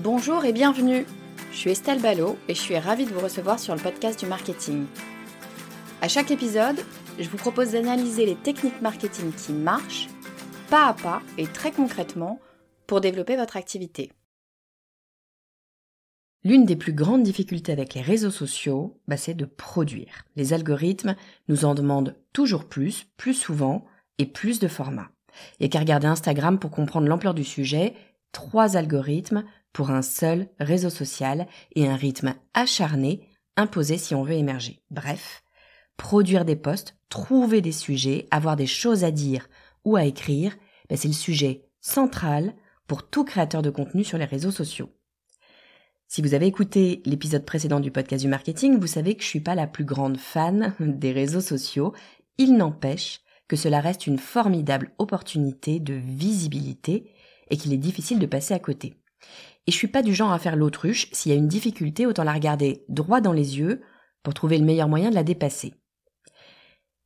Bonjour et bienvenue. Je suis Estelle Ballot et je suis ravie de vous recevoir sur le podcast du marketing. À chaque épisode, je vous propose d'analyser les techniques marketing qui marchent, pas à pas et très concrètement, pour développer votre activité. L'une des plus grandes difficultés avec les réseaux sociaux, bah, c'est de produire. Les algorithmes nous en demandent toujours plus, plus souvent et plus de formats. Et qu'à regarder Instagram pour comprendre l'ampleur du sujet, trois algorithmes pour un seul réseau social et un rythme acharné imposé si on veut émerger. Bref, produire des posts, trouver des sujets, avoir des choses à dire ou à écrire, ben, c'est le sujet central pour tout créateur de contenu sur les réseaux sociaux. Si vous avez écouté l'épisode précédent du podcast du marketing, vous savez que je suis pas la plus grande fan des réseaux sociaux. Il n'empêche que cela reste une formidable opportunité de visibilité et qu'il est difficile de passer à côté. Et je suis pas du genre à faire l'autruche, s'il y a une difficulté, autant la regarder droit dans les yeux pour trouver le meilleur moyen de la dépasser.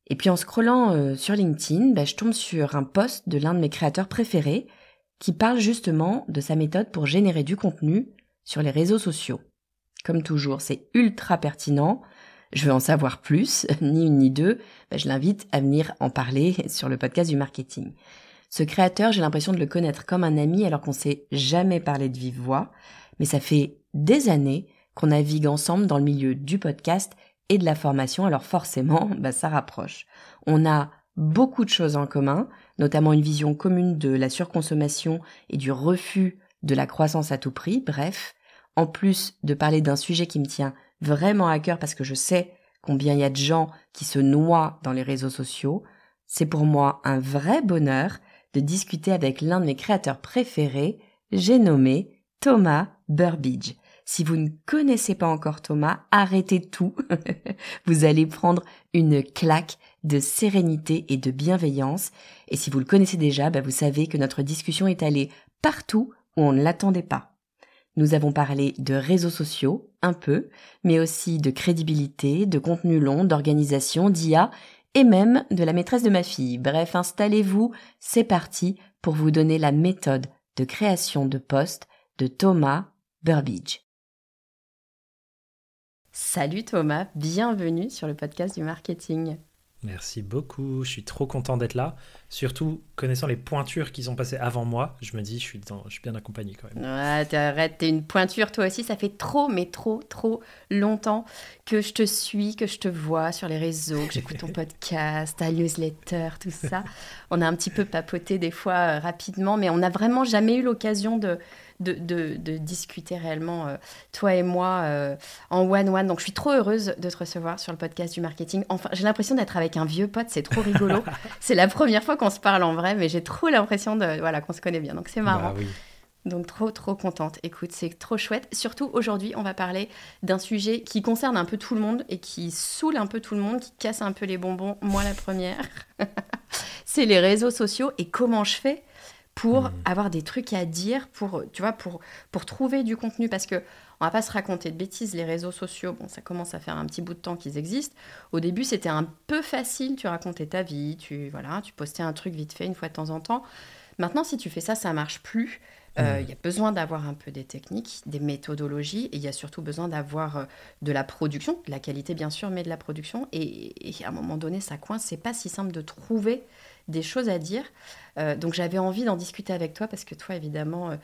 Et puis en scrollant euh, sur LinkedIn, bah, je tombe sur un post de l'un de mes créateurs préférés qui parle justement de sa méthode pour générer du contenu sur les réseaux sociaux. Comme toujours, c'est ultra pertinent. Je veux en savoir plus, ni une ni deux. Bah, je l'invite à venir en parler sur le podcast du marketing. Ce créateur, j'ai l'impression de le connaître comme un ami alors qu'on s'est jamais parlé de vive voix, mais ça fait des années qu'on navigue ensemble dans le milieu du podcast et de la formation, alors forcément, bah, ça rapproche. On a beaucoup de choses en commun, notamment une vision commune de la surconsommation et du refus de la croissance à tout prix, bref, en plus de parler d'un sujet qui me tient vraiment à cœur parce que je sais combien il y a de gens qui se noient dans les réseaux sociaux, c'est pour moi un vrai bonheur de discuter avec l'un de mes créateurs préférés, j'ai nommé Thomas Burbidge. Si vous ne connaissez pas encore Thomas, arrêtez tout. vous allez prendre une claque de sérénité et de bienveillance. Et si vous le connaissez déjà, bah, vous savez que notre discussion est allée partout où on ne l'attendait pas. Nous avons parlé de réseaux sociaux, un peu, mais aussi de crédibilité, de contenu long, d'organisation, d'IA et même de la maîtresse de ma fille. Bref, installez-vous, c'est parti pour vous donner la méthode de création de poste de Thomas Burbidge. Salut Thomas, bienvenue sur le podcast du marketing. Merci beaucoup, je suis trop content d'être là. Surtout, connaissant les pointures qui sont passées avant moi, je me dis, je suis, je suis bien accompagné quand même. Ouais, t'arrêtes, t'es une pointure toi aussi. Ça fait trop, mais trop, trop longtemps que je te suis, que je te vois sur les réseaux, que j'écoute ton podcast, ta newsletter, tout ça. On a un petit peu papoté des fois euh, rapidement, mais on n'a vraiment jamais eu l'occasion de, de, discuter réellement, euh, toi et moi, euh, en one-one. Donc, je suis trop heureuse de te recevoir sur le podcast du marketing. Enfin, j'ai l'impression d'être avec un vieux pote, c'est trop rigolo. c'est la première fois qu'on se parle en vrai, mais j'ai trop l'impression de, voilà, qu'on se connaît bien. Donc, c'est marrant. Bah Donc trop trop contente. Écoute, c'est trop chouette. Surtout aujourd'hui, on va parler d'un sujet qui concerne un peu tout le monde et qui saoule un peu tout le monde, qui casse un peu les bonbons. Moi la première. c'est les réseaux sociaux et comment je fais pour mmh. avoir des trucs à dire, pour, tu vois, pour, pour trouver du contenu. Parce que on va pas se raconter de bêtises, les réseaux sociaux, bon, ça commence à faire un petit bout de temps qu'ils existent. Au début, c'était un peu facile, tu racontais ta vie, tu, voilà, tu postais un truc vite fait une fois de temps en temps. Maintenant, si tu fais ça, ça marche plus. Euh, il y a besoin d'avoir un peu des techniques, des méthodologies, et il y a surtout besoin d'avoir euh, de la production, de la qualité bien sûr, mais de la production. Et, et à un moment donné, ça coince. C'est pas si simple de trouver des choses à dire. Euh, donc j'avais envie d'en discuter avec toi parce que toi, évidemment, euh,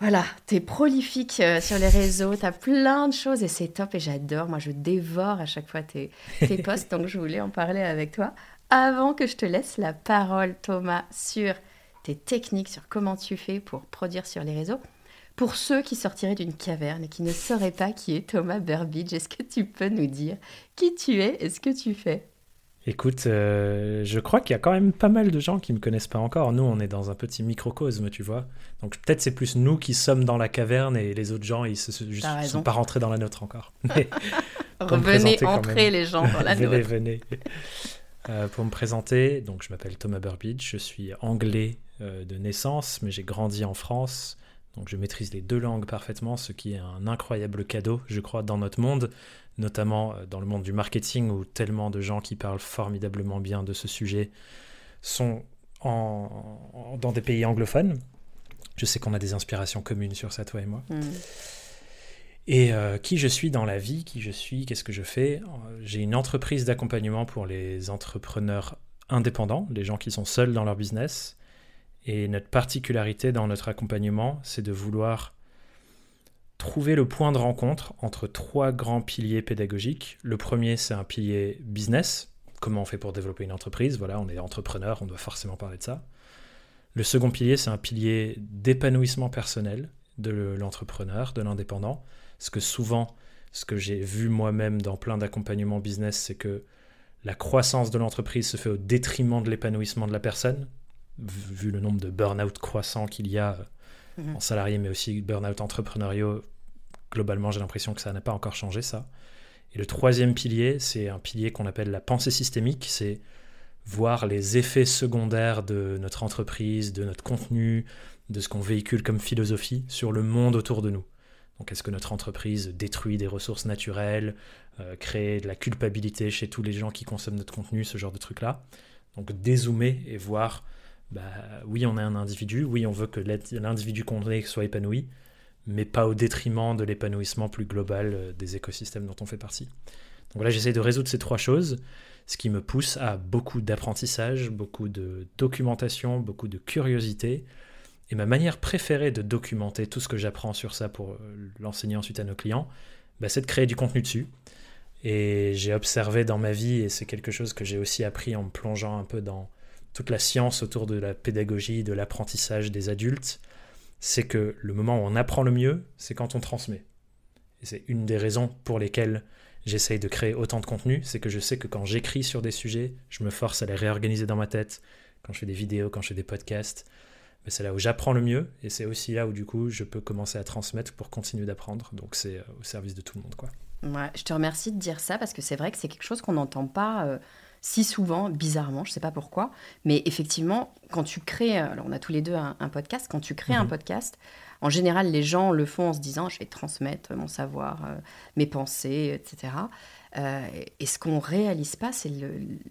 voilà, tu es prolifique euh, sur les réseaux, tu as plein de choses et c'est top et j'adore. Moi, je dévore à chaque fois tes, tes posts, donc je voulais en parler avec toi. Avant que je te laisse la parole, Thomas, sur tes techniques, sur comment tu fais pour produire sur les réseaux. Pour ceux qui sortiraient d'une caverne et qui ne sauraient pas qui est Thomas Burbidge, est-ce que tu peux nous dire qui tu es et ce que tu fais? Écoute, euh, je crois qu'il y a quand même pas mal de gens qui me connaissent pas encore. Nous, on est dans un petit microcosme, tu vois. Donc peut-être c'est plus nous qui sommes dans la caverne et les autres gens, ils se, juste, sont pas rentrés dans la nôtre encore. Mais Revenez, entrez les gens dans la nôtre. venez, venez. Euh, pour me présenter, donc je m'appelle Thomas Burbidge, je suis anglais euh, de naissance, mais j'ai grandi en France. Donc je maîtrise les deux langues parfaitement, ce qui est un incroyable cadeau, je crois, dans notre monde notamment euh, dans le monde du marketing où tellement de gens qui parlent formidablement bien de ce sujet sont en, dans des pays anglophones. Je sais qu'on a des inspirations communes sur ça, toi et moi. Mm. Et euh, qui je suis dans la vie, qui je suis, qu'est-ce que je fais? J'ai une entreprise d'accompagnement pour les entrepreneurs indépendants, les gens qui sont seuls dans leur business. Et notre particularité dans notre accompagnement, c'est de vouloir trouver le point de rencontre entre trois grands piliers pédagogiques. Le premier, c'est un pilier business. Comment on fait pour développer une entreprise? Voilà, on est entrepreneur, on doit forcément parler de ça. Le second pilier, c'est un pilier d'épanouissement personnel de l'entrepreneur, de l'indépendant. Parce que souvent, ce que j'ai vu moi-même dans plein d'accompagnements business, c'est que la croissance de l'entreprise se fait au détriment de l'épanouissement de la personne, vu le nombre de burn-out croissants qu'il y a Mhm. en salarié, mais aussi burn-out entrepreneuriaux. Globalement, j'ai l'impression que ça n'a pas encore changé, ça. Et le troisième pilier, c'est un pilier qu'on appelle la pensée systémique. C'est voir les effets secondaires de notre entreprise, de notre contenu, de ce qu'on véhicule comme philosophie sur le monde autour de nous. Donc est-ce que notre entreprise détruit des ressources naturelles, euh, crée de la culpabilité chez tous les gens qui consomment notre contenu, ce genre de trucs-là Donc dézoomer et voir bah, oui, on est un individu, oui, on veut que l'individu qu'on est soit épanoui, mais pas au détriment de l'épanouissement plus global euh, des écosystèmes dont on fait partie. Donc là, j'essaie de résoudre ces trois choses, ce qui me pousse à beaucoup d'apprentissage, beaucoup de documentation, beaucoup de curiosité. Et ma manière préférée de documenter tout ce que j'apprends sur ça pour euh, l'enseigner ensuite à nos clients, bah, c'est de créer du contenu dessus. Et j'ai observé dans ma vie, et c'est quelque chose que j'ai aussi appris en me plongeant un peu dans toute la science autour de la pédagogie, de l'apprentissage des adultes, c'est que le moment où on apprend le mieux, c'est quand on transmet. Et c'est une des raisons pour lesquelles j'essaye de créer autant de contenu, c'est que je sais que quand j'écris sur des sujets, je me force à les réorganiser dans ma tête, quand je fais des vidéos, quand je fais des podcasts, mais c'est là où j'apprends le mieux, et c'est aussi là où du coup je peux commencer à transmettre pour continuer d'apprendre, donc c'est euh, au service de tout le monde. quoi. Ouais, je te remercie de dire ça, parce que c'est vrai que c'est quelque chose qu'on n'entend pas... Euh, si souvent, bizarrement, je ne sais pas pourquoi, mais effectivement, quand tu crées, alors on a tous les deux un, podcast, quand tu crées un mhm. podcast, en général, les gens le font en se disant, je vais transmettre mon savoir, euh, mes pensées, etc. Euh, et ce qu'on réalise pas, c'est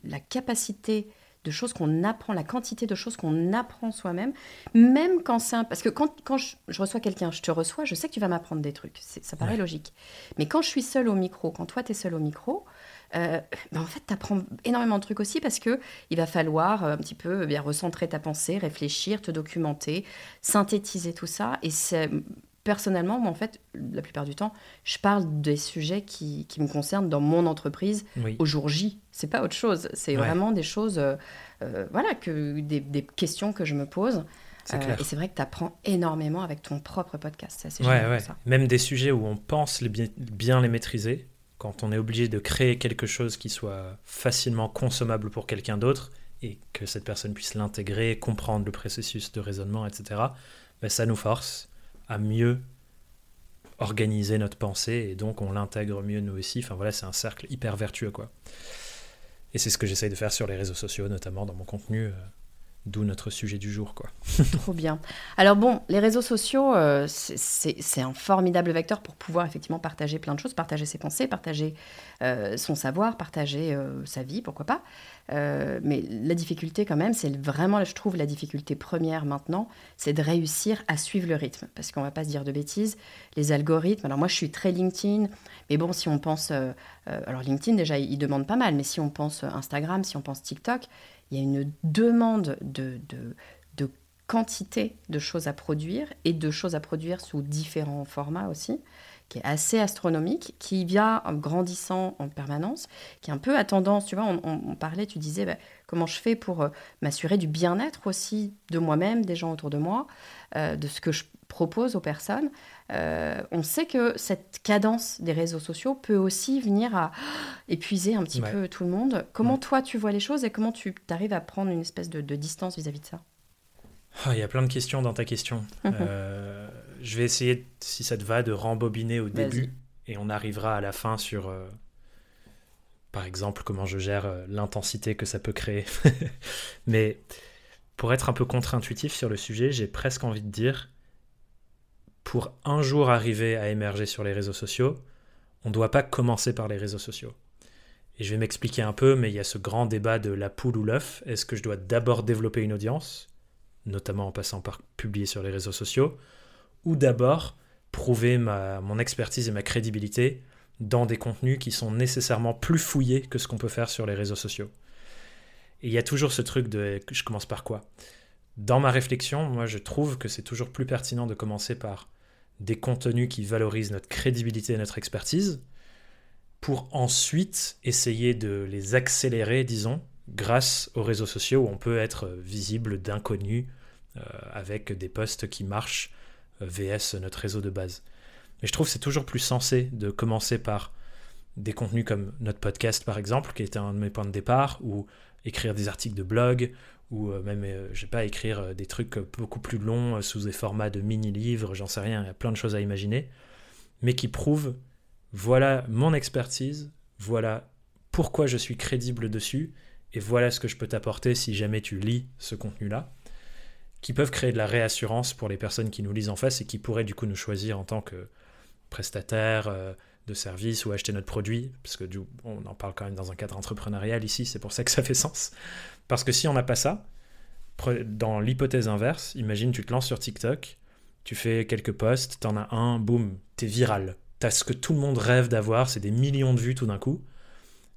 la capacité de choses qu'on apprend, la quantité de choses qu'on apprend soi-même, même quand c'est un... Parce que quand, quand je, reçois quelqu'un, je te reçois, je sais que tu vas m'apprendre des trucs, ça paraît logique. Mais quand je suis seule au micro, quand toi tu es seul au micro, euh, ben, en fait, tu apprends énormément de trucs aussi parce que il va falloir euh, un petit peu eh bien recentrer ta pensée, réfléchir, te documenter, synthétiser tout ça. Et c'est personnellement, moi, en fait, la plupart du temps, je parle des sujets qui, qui me concernent dans mon entreprise au jour J. C'est pas autre chose. C'est vraiment des choses, euh, voilà, que des, des, questions que je me pose. et c'est vrai que tu apprends énormément avec ton propre podcast. C'est assez ouais, Ça. Même des sujets où on pense les bien, bien les maîtriser, quand on est obligé de créer quelque chose qui soit facilement consommable pour quelqu'un d'autre et que cette personne puisse l'intégrer, comprendre le processus de raisonnement, etc., ben ça nous force à mieux organiser notre pensée et donc on l'intègre mieux nous aussi. Enfin voilà, c'est un cercle hyper vertueux quoi. Et c'est ce que j'essaye de faire sur les réseaux sociaux, notamment dans mon contenu. D'où notre sujet du jour, quoi. Trop bien. Alors bon, les réseaux sociaux, euh, c'est un formidable vecteur pour pouvoir effectivement partager plein de choses, partager ses pensées, partager euh, son savoir, partager euh, sa vie, pourquoi pas. mais la difficulté quand même, c'est vraiment, je trouve, la difficulté première maintenant, c'est de réussir à suivre le rythme. Parce qu'on va pas se dire de bêtises, les algorithmes, alors moi je suis très LinkedIn, mais bon, si on pense, alors LinkedIn déjà, il demande pas mal, mais si on pense Instagram, si on pense TikTok, il y a une demande de, quantité de choses à produire et de choses à produire sous différents formats aussi, qui est assez astronomique, qui vient en grandissant en permanence, qui est un peu à tendance, tu vois, on, parlait, tu disais, bah, comment je fais pour euh, m'assurer du bien-être aussi de moi-même, des gens autour de moi, euh, de ce que je propose aux personnes. Euh, on sait que cette cadence des réseaux sociaux peut aussi venir à épuiser un petit peu tout le monde. Comment toi tu vois les choses et comment tu arrives à prendre une espèce de, distance vis-à-vis de ça? Ah, Il y a plein de questions dans ta question. Euh, je vais essayer, si ça te va, de rembobiner au début et on arrivera à la fin sur, euh, par exemple, comment je gère l'intensité que ça peut créer. Mais pour être un peu contre-intuitif sur le sujet, j'ai presque envie de dire pour un jour arriver à émerger sur les réseaux sociaux, on ne doit pas commencer par les réseaux sociaux. Et je vais m'expliquer un peu, mais il y a ce grand débat de la poule ou l'œuf. Est-ce que je dois d'abord développer une audience, notamment en passant par publier sur les réseaux sociaux, ou d'abord prouver ma, mon expertise et ma crédibilité dans des contenus qui sont nécessairement plus fouillés que ce qu'on peut faire sur les réseaux sociaux. Et il y a toujours ce truc de je commence par quoi? Dans ma réflexion, moi je trouve que c'est toujours plus pertinent de commencer par des contenus qui valorisent notre crédibilité et notre expertise, pour ensuite essayer de les accélérer, disons, grâce aux réseaux sociaux où on peut être visible d'inconnus euh, avec des posts qui marchent VS notre réseau de base. Mais je trouve c'est toujours plus sensé de commencer par des contenus comme notre podcast par exemple, qui était un de mes points de départ, ou écrire des articles de blog, ou euh, même, euh, je sais pas, écrire euh, des trucs beaucoup plus longs sous des formats de mini-livres, j'en sais rien, il y a plein de choses à imaginer, mais qui prouvent, voilà mon expertise, voilà pourquoi je suis crédible dessus, et voilà ce que je peux t'apporter si jamais tu lis ce contenu-là, qui peuvent créer de la réassurance pour les personnes qui nous lisent en face et qui pourraient du coup nous choisir en tant que prestataire de service ou acheter notre produit, parce que on en parle quand même dans un cadre entrepreneurial ici, c'est pour ça que ça fait sens. Parce que si on n'a pas ça, dans l'hypothèse inverse, imagine tu te lances sur TikTok, tu fais quelques posts, t'en as un, boum, t'es viral. T'as ce que tout le monde rêve d'avoir, c'est des millions de vues tout d'un coup.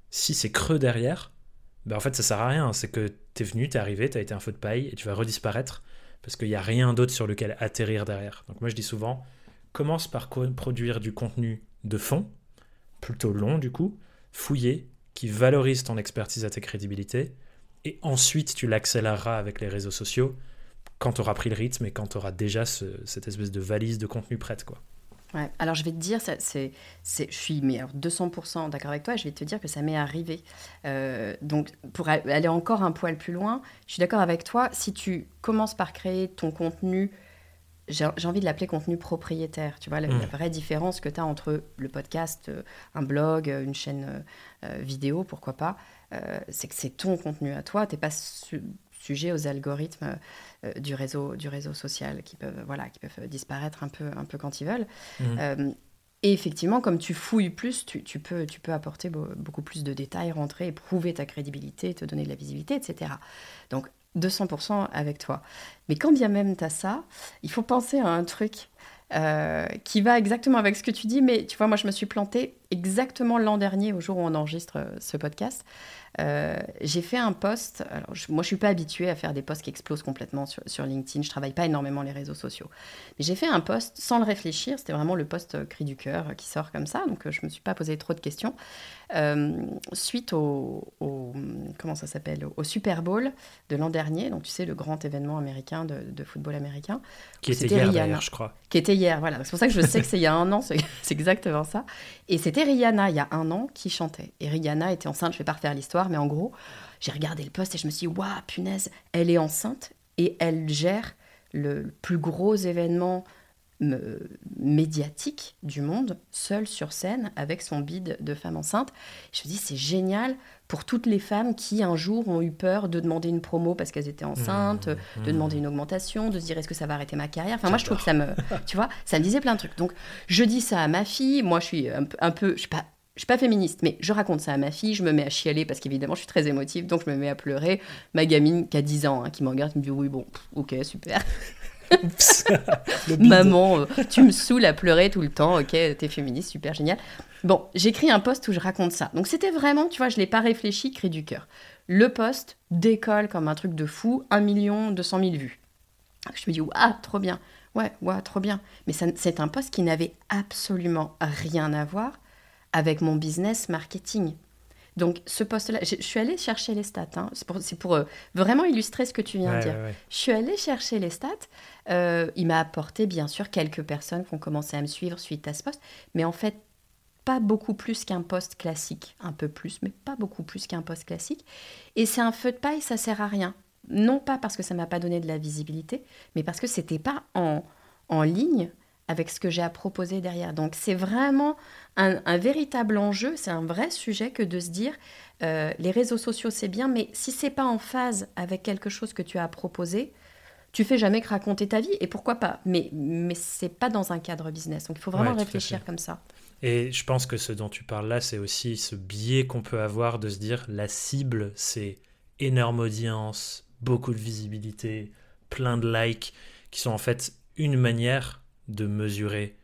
Si c'est creux derrière, ben en fait ça sert à rien, c'est que t'es venu, t'es arrivé, t'as été un feu de paille et tu vas redisparaître parce qu'il n'y a rien d'autre sur lequel atterrir derrière. Donc moi je dis souvent, commence par produire du contenu de fond, plutôt long du coup, fouillé, qui valorise ton expertise à tes crédibilités, et ensuite tu l'accéléreras avec les réseaux sociaux quand tu auras pris le rythme et quand tu auras déjà cette espèce de valise de contenu prête. Quoi. Ouais, alors je vais te dire, c'est, je suis mais 200% d'accord avec toi, je vais te dire que ça m'est arrivé. Euh, donc pour aller encore un poil plus loin, je suis d'accord avec toi, si tu commences par créer ton contenu, j'ai, envie de l'appeler contenu propriétaire, tu vois, la, mmh. vraie différence que tu as entre le podcast, euh, un blog, une chaîne euh, vidéo, pourquoi pas, euh, c'est que c'est ton contenu à toi, tu n'es pas sujet aux algorithmes euh, du, réseau, du réseau social qui peuvent, voilà, qui peuvent disparaître un peu, un peu quand ils veulent. Mhm. Euh, et effectivement, comme tu fouilles plus, tu, tu, peux, tu peux apporter beaucoup plus de détails, rentrer, prouver ta crédibilité, te donner de la visibilité, etc. Donc, 200% avec toi. Mais quand bien même tu as ça, il faut penser à un truc qui va exactement avec ce que tu dis, mais tu vois, moi je me suis plantée exactement l'an dernier, au jour où on enregistre ce podcast. Euh, j'ai fait un post. Alors, moi, je suis pas habituée à faire des posts qui explosent complètement sur, sur LinkedIn. Je travaille pas énormément les réseaux sociaux. Mais j'ai fait un post sans le réfléchir. C'était vraiment le post euh, cri du cœur qui sort comme ça. Donc, euh, je me suis pas posé trop de questions. suite au, comment ça s'appelle au Super Bowl de l'an dernier. Donc, tu sais, le grand événement américain de, football américain. Qui était hier, je crois. Qui était hier, voilà. C'est pour ça que je sais que c'est il y a un an. C'est exactement ça. Et c'était Rihanna, il y a un an, qui chantait. Et Rihanna était enceinte. Je vais pas refaire l'histoire mais en gros, j'ai regardé le poste et je me suis dit, waouh, punaise, elle est enceinte et elle gère le plus gros événement médiatique du monde, seule sur scène, avec son bide de femme enceinte. Je me dis, c'est génial pour toutes les femmes qui un jour ont eu peur de demander une promo parce qu'elles étaient enceintes, Mmh, de mmh. demander une augmentation, de se dire est-ce que ça va arrêter ma carrière? Enfin, moi, je trouve que ça me, tu vois, ça me disait plein de trucs. Donc, je dis ça à ma fille. Moi, je suis un, peu- un peu, je suis pas. Je suis pas féministe, mais je raconte ça à ma fille, je me mets à chialer parce qu'évidemment je suis très émotive, donc je me mets à pleurer. Ma gamine qui a 10 ans, hein, qui me regarde, qui me dit oui bon, pff, ok super. Maman, euh, tu me saoules à pleurer tout le temps, ok, t'es féministe, super génial. Bon, j'écris un post où je raconte ça. Donc c'était vraiment, tu vois, je l'ai pas réfléchi, cri du cœur. Le post décolle comme un truc de fou, 1 million 200 000 vues. Je me dis, waouh, trop bien. Ouais, ouais, trop bien. Mais c'est un post qui n'avait absolument rien à voir avec mon business marketing. Donc ce post-là, je je suis allée chercher les stats. hein. C'est pour, euh, vraiment illustrer ce que tu viens Ouais, de dire. ouais, ouais. Je suis allée chercher les stats. Euh, il m'a apporté, bien sûr, quelques personnes qui ont commencé à me suivre suite à ce post. Mais en fait, pas beaucoup plus qu'un post classique. Un peu plus, mais pas beaucoup plus qu'un post classique. Et c'est un feu de paille, ça sert à rien. Non pas parce que ça m'a pas donné de la visibilité, mais parce que c'était pas en, en ligne avec ce que j'ai à proposer derrière. Donc c'est vraiment un, un véritable enjeu, c'est un vrai sujet que de se dire euh, les réseaux sociaux c'est bien, mais si c'est pas en phase avec quelque chose que tu as à proposer, tu fais jamais que raconter ta vie et pourquoi pas? Mais mais c'est pas dans un cadre business. Donc il faut vraiment Ouais, réfléchir comme ça. Et je pense que ce dont tu parles là, c'est aussi ce biais qu'on peut avoir de se dire la cible, c'est énorme audience, beaucoup de visibilité, plein de likes, qui sont en fait une manière de mesurer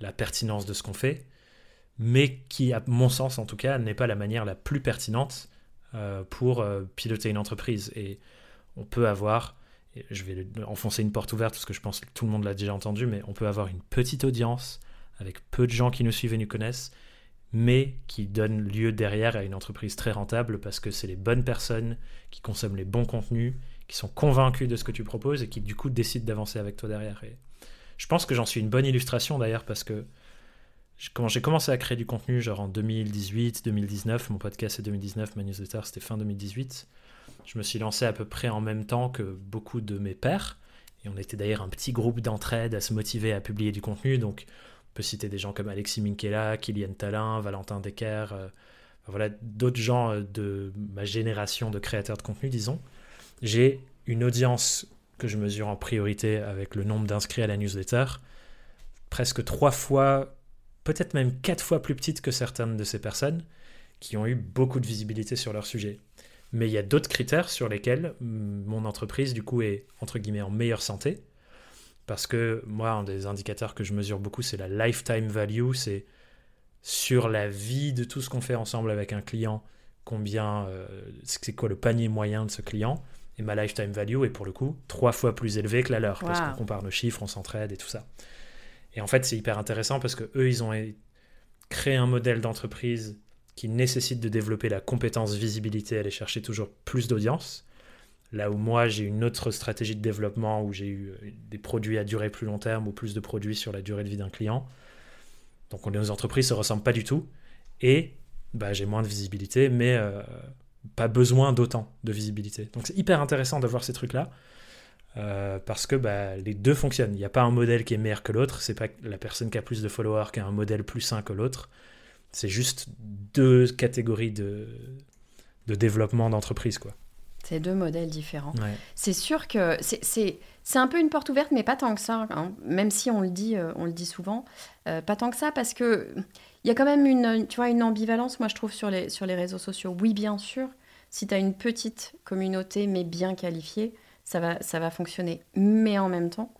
la pertinence de ce qu'on fait, mais qui, à mon sens en tout cas, n'est pas la manière la plus pertinente euh, pour euh, piloter une entreprise. Et on peut avoir, je vais enfoncer une porte ouverte parce que je pense que tout le monde l'a déjà entendu, mais on peut avoir une petite audience avec peu de gens qui nous suivent et nous connaissent, mais qui donne lieu derrière à une entreprise très rentable parce que c'est les bonnes personnes qui consomment les bons contenus, qui sont convaincus de ce que tu proposes et qui du coup décident d'avancer avec toi derrière. Je pense que j'en suis une bonne illustration d'ailleurs parce que quand j'ai commencé à créer du contenu, genre en 2018, 2019, mon podcast c'est 2019, ma newsletter c'était fin 2018, je me suis lancé à peu près en même temps que beaucoup de mes pairs. Et on était d'ailleurs un petit groupe d'entraide à se motiver à publier du contenu. Donc on peut citer des gens comme Alexis Minkela, Kylian Talin, Valentin Decker, euh, voilà, d'autres gens euh, de ma génération de créateurs de contenu, disons. J'ai une audience que je mesure en priorité avec le nombre d'inscrits à la newsletter, presque trois fois, peut-être même quatre fois plus petite que certaines de ces personnes qui ont eu beaucoup de visibilité sur leur sujet. Mais il y a d'autres critères sur lesquels mon entreprise, du coup, est entre guillemets en meilleure santé. Parce que moi, un des indicateurs que je mesure beaucoup, c'est la lifetime value. C'est sur la vie de tout ce qu'on fait ensemble avec un client, combien, euh, c'est quoi le panier moyen de ce client. Et ma lifetime value est pour le coup trois fois plus élevée que la leur. Parce Wow. qu'on compare nos chiffres, on s'entraide et tout ça. Et en fait, c'est hyper intéressant parce que eux, ils ont créé un modèle d'entreprise qui nécessite de développer la compétence visibilité, aller chercher toujours plus d'audience. Là où moi, j'ai une autre stratégie de développement où j'ai eu euh, des produits à durée plus long terme ou plus de produits sur la durée de vie d'un client. Donc on- nos entreprises ne se ressemblent pas du tout. Et bah, j'ai moins de visibilité, mais euh, pas besoin d'autant de visibilité. Donc c'est hyper intéressant de voir ces trucs-là. euh, parce que bah, les deux fonctionnent. Il n'y a pas un modèle qui est meilleur que l'autre. C'est pas la personne qui a plus de followers qui a un modèle plus sain que l'autre. C'est juste deux catégories de, de développement d'entreprise. quoi. C'est deux modèles différents. Ouais. C'est sûr que c'est- un peu une porte ouverte, mais pas tant que ça. hein. Même si on le dit, euh, on le dit souvent, euh, pas tant que ça, parce que il y a quand même une, tu vois, une ambivalence, moi je trouve sur les sur les réseaux sociaux. Oui, bien sûr, si tu as une petite communauté mais bien qualifiée, ça va ça va fonctionner. Mais en même temps.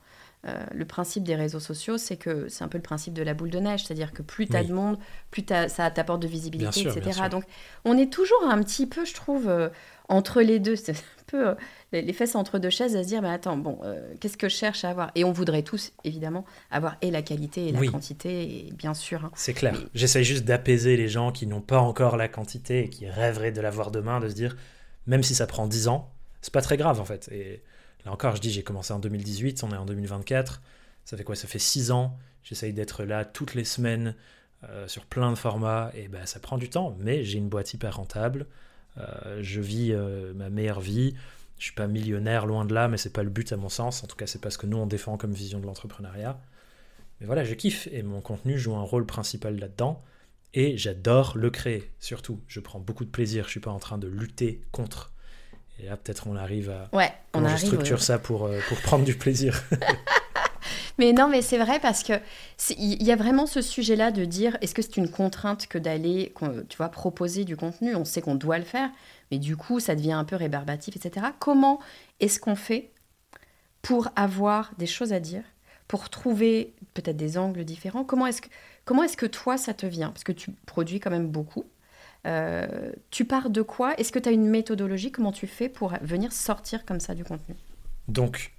euh, le principe des réseaux sociaux, c'est que c'est un peu le principe de la boule de neige, c'est-à-dire que plus tu as Oui. de monde, plus t'as- ça t'apporte de visibilité, sûr, etc. Donc on est toujours un petit peu, je trouve, entre les deux. C'est un peu euh, les fesses entre deux chaises à se dire, mais attends, bon, euh, qu'est-ce que je cherche à avoir? Et on voudrait tous, évidemment, avoir et la qualité et la Oui. quantité, et bien sûr. hein. C'est clair. Mais- J'essaye juste d'apaiser les gens qui n'ont pas encore la quantité et qui rêveraient de l'avoir demain, de se dire, même si ça prend 10 ans, c'est pas très grave en fait. Et là encore, je dis, j'ai commencé en 2018, on est en 2024. Ça fait quoi? Ça fait 6 ans. J'essaye d'être là toutes les semaines euh, sur plein de formats. Et ben, ça prend du temps, mais j'ai une boîte hyper rentable. Euh, je vis euh, ma meilleure vie. Je suis pas millionnaire, loin de là, mais c'est pas le but à mon sens. En tout cas, c'est pas ce que nous on défend comme vision de l'entrepreneuriat. Mais voilà, je kiffe et mon contenu joue un rôle principal là-dedans. Et j'adore le créer, surtout. Je prends beaucoup de plaisir. Je suis pas en train de lutter contre. Et là, peut-être on arrive à. Ouais, on je structure ça pour, euh, pour prendre du plaisir. mais non, mais c'est vrai parce que il y a vraiment ce sujet-là de dire est-ce que c'est une contrainte que d'aller, tu vois, proposer du contenu? On sait qu'on doit le faire, mais du coup, ça devient un peu rébarbatif, etc. Comment est-ce qu'on fait pour avoir des choses à dire, pour trouver peut-être des angles différents? Comment est-ce que Comment est-ce que toi, ça te vient? Parce que tu produis quand même beaucoup. Euh, tu pars de quoi? Est-ce que tu as une méthodologie? Comment tu fais pour venir sortir comme ça du contenu? Donc,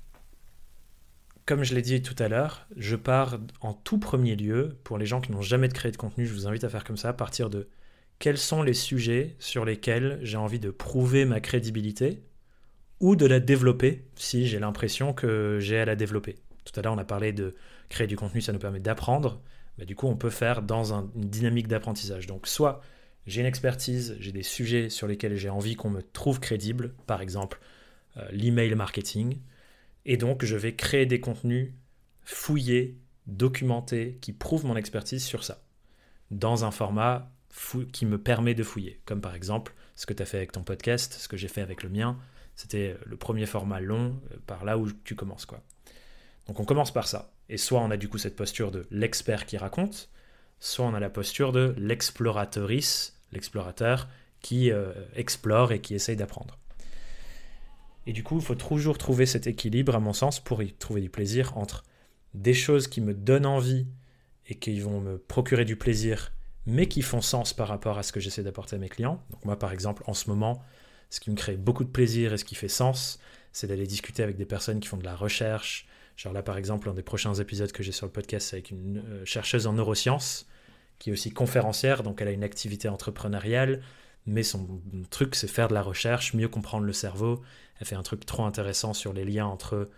comme je l'ai dit tout à l'heure, je pars en tout premier lieu, pour les gens qui n'ont jamais créé de contenu, je vous invite à faire comme ça, à partir de quels sont les sujets sur lesquels j'ai envie de prouver ma crédibilité ou de la développer si j'ai l'impression que j'ai à la développer. Tout à l'heure, on a parlé de créer du contenu, ça nous permet d'apprendre. Du coup, on peut faire dans une dynamique d'apprentissage. Donc, soit j'ai une expertise, j'ai des sujets sur lesquels j'ai envie qu'on me trouve crédible, par exemple euh, l'email marketing, et donc je vais créer des contenus fouillés, documentés, qui prouvent mon expertise sur ça, dans un format qui me permet de fouiller, comme par exemple ce que tu as fait avec ton podcast, ce que j'ai fait avec le mien, c'était le premier format long, euh, par là où tu commences. quoi. Donc on commence par ça. Et soit on a du coup cette posture de l'expert qui raconte, soit on a la posture de l'exploratrice, l'explorateur qui euh, explore et qui essaye d'apprendre. Et du coup, il faut toujours trouver cet équilibre, à mon sens, pour y trouver du plaisir entre des choses qui me donnent envie et qui vont me procurer du plaisir, mais qui font sens par rapport à ce que j'essaie d'apporter à mes clients. Donc moi, par exemple, en ce moment, ce qui me crée beaucoup de plaisir et ce qui fait sens, c'est d'aller discuter avec des personnes qui font de la recherche, Genre là, par exemple, un des prochains épisodes que j'ai sur le podcast, c'est avec une euh, chercheuse en neurosciences, qui est aussi conférencière, donc elle a une activité entrepreneuriale, mais son truc, c'est faire de la recherche, mieux comprendre le cerveau. Elle fait un truc trop intéressant sur les liens entre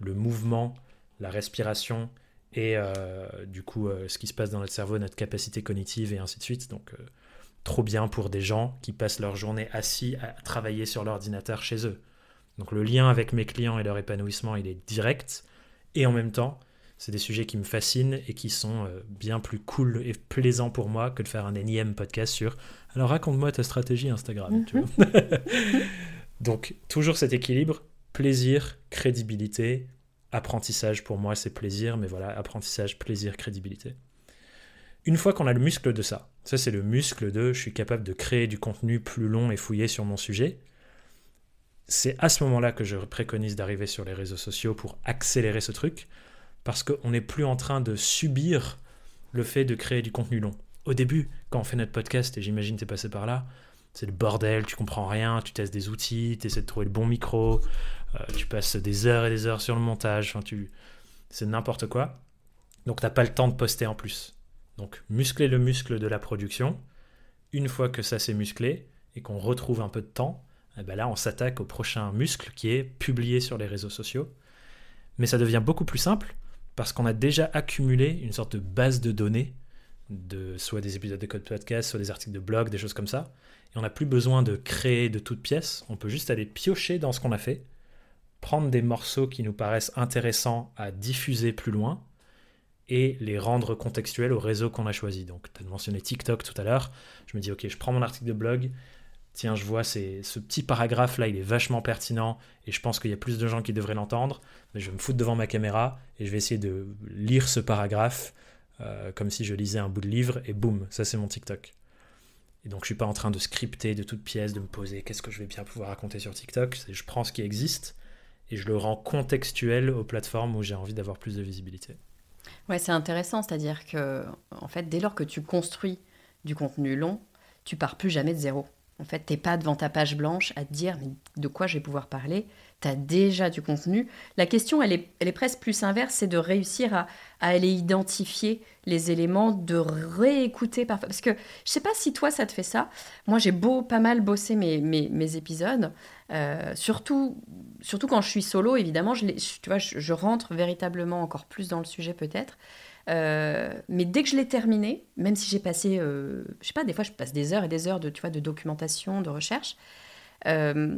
le mouvement, la respiration et euh, du coup euh, ce qui se passe dans notre cerveau, notre capacité cognitive et ainsi de suite. Donc trop bien pour des gens qui passent leur journée assis à travailler sur l'ordinateur chez eux. Donc le lien avec mes clients et leur épanouissement, il est direct. Et en même temps, c'est des sujets qui me fascinent et qui sont euh, bien plus cool et plaisants pour moi que de faire un énième podcast sur alors raconte-moi ta stratégie Instagram. Mhm. Donc toujours cet équilibre, plaisir, crédibilité, apprentissage pour moi c'est plaisir, mais voilà, apprentissage, plaisir, crédibilité. Une fois qu'on a le muscle de ça, ça c'est le muscle de je suis capable de créer du contenu plus long et fouillé sur mon sujet, c'est à ce moment-là que je préconise d'arriver sur les réseaux sociaux pour accélérer ce truc, parce qu'on n'est plus en train de subir le fait de créer du contenu long. Au début, quand on fait notre podcast, et j'imagine tu es passé par là, c'est le bordel, tu comprends rien, tu testes des outils, tu essaies de trouver le bon micro, euh, tu passes des heures et des heures sur le montage, tu... c'est n'importe quoi. Donc t'as pas le temps de poster en plus. Donc muscler le muscle de la production. Une fois que ça s'est musclé et qu'on retrouve un peu de temps, eh ben là on s'attaque au prochain muscle qui est publié sur les réseaux sociaux. Mais ça devient beaucoup plus simple parce qu'on a déjà accumulé une sorte de base de données, de soit des épisodes de code podcast, soit des articles de blog, des choses comme ça. Et on n'a plus besoin de créer de toutes pièces, on peut juste aller piocher dans ce qu'on a fait, prendre des morceaux qui nous paraissent intéressants à diffuser plus loin, et les rendre contextuels au réseau qu'on a choisi. Donc, tu as mentionné TikTok tout à l'heure. Je me dis, ok, je prends mon article de blog, tiens, je vois ce petit paragraphe là, il est vachement pertinent et je pense qu'il y a plus de gens qui devraient l'entendre, mais je vais me foutre devant ma caméra et je vais essayer de lire ce paragraphe euh, comme si je lisais un bout de livre et boum, ça c'est mon TikTok. Et donc je suis pas en train de scripter de toutes pièces, de me poser qu'est-ce que je vais bien pouvoir raconter sur TikTok, je prends ce qui existe et je le rends contextuel aux plateformes où j'ai envie d'avoir plus de visibilité. Ouais, c'est intéressant, c'est-à-dire que en fait, dès lors que tu construis du contenu long, tu pars plus jamais de zéro. En fait, t'es pas devant ta page blanche à te dire de quoi je vais pouvoir parler? Tu as déjà du contenu. La question, elle est, elle est presque plus inverse, c'est de réussir à, aller identifier les éléments, de réécouter parfois. Parce que je sais pas si toi, ça te fait ça. Moi, j'ai beau pas mal bossé mes, mes, épisodes, euh, surtout, surtout quand je suis solo, évidemment, je, tu vois, je rentre véritablement encore plus dans le sujet peut-être. Euh, mais dès que je l'ai terminé, même si j'ai passé, euh, je sais pas, des fois je passe des heures et des heures de, tu vois, de documentation, de recherche, euh,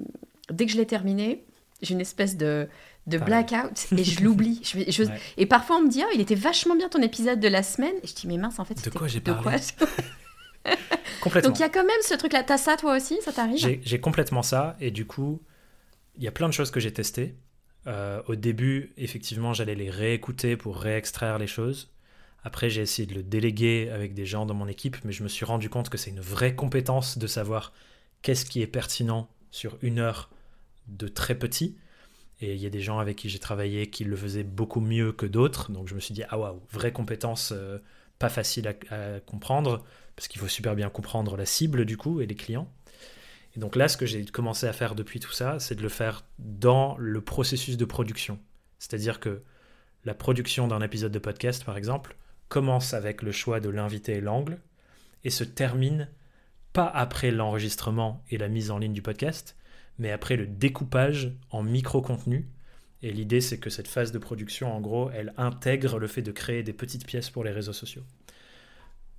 dès que je l'ai terminé, j'ai une espèce de, de blackout et je l'oublie. Je, Et parfois on me dit oh, il était vachement bien ton épisode de la semaine. Et je dis mais mince en fait de quoi j'ai parlé Complètement. Donc il y a quand même ce truc-là. T'as ça toi aussi? Ça t'arrive? J'ai complètement ça et du coup il y a plein de choses que j'ai testées. Euh, au début, effectivement, j'allais les réécouter pour réextraire les choses. Après, j'ai essayé de le déléguer avec des gens dans mon équipe, mais je me suis rendu compte que c'est une vraie compétence de savoir qu'est-ce qui est pertinent sur une heure de très petit. Et il y a des gens avec qui j'ai travaillé qui le faisaient beaucoup mieux que d'autres. Donc je me suis dit, ah waouh, vraie compétence, euh, pas facile à, comprendre, parce qu'il faut super bien comprendre la cible du coup et les clients. Et donc là, ce que j'ai commencé à faire depuis tout ça, c'est de le faire dans le processus de production. C'est-à-dire que la production d'un épisode de podcast, par exemple, commence avec le choix de l'invité et l'angle, et se termine pas après l'enregistrement et la mise en ligne du podcast, mais après le découpage en micro-contenu. Et l'idée, c'est que cette phase de production, en gros, elle intègre le fait de créer des petites pièces pour les réseaux sociaux.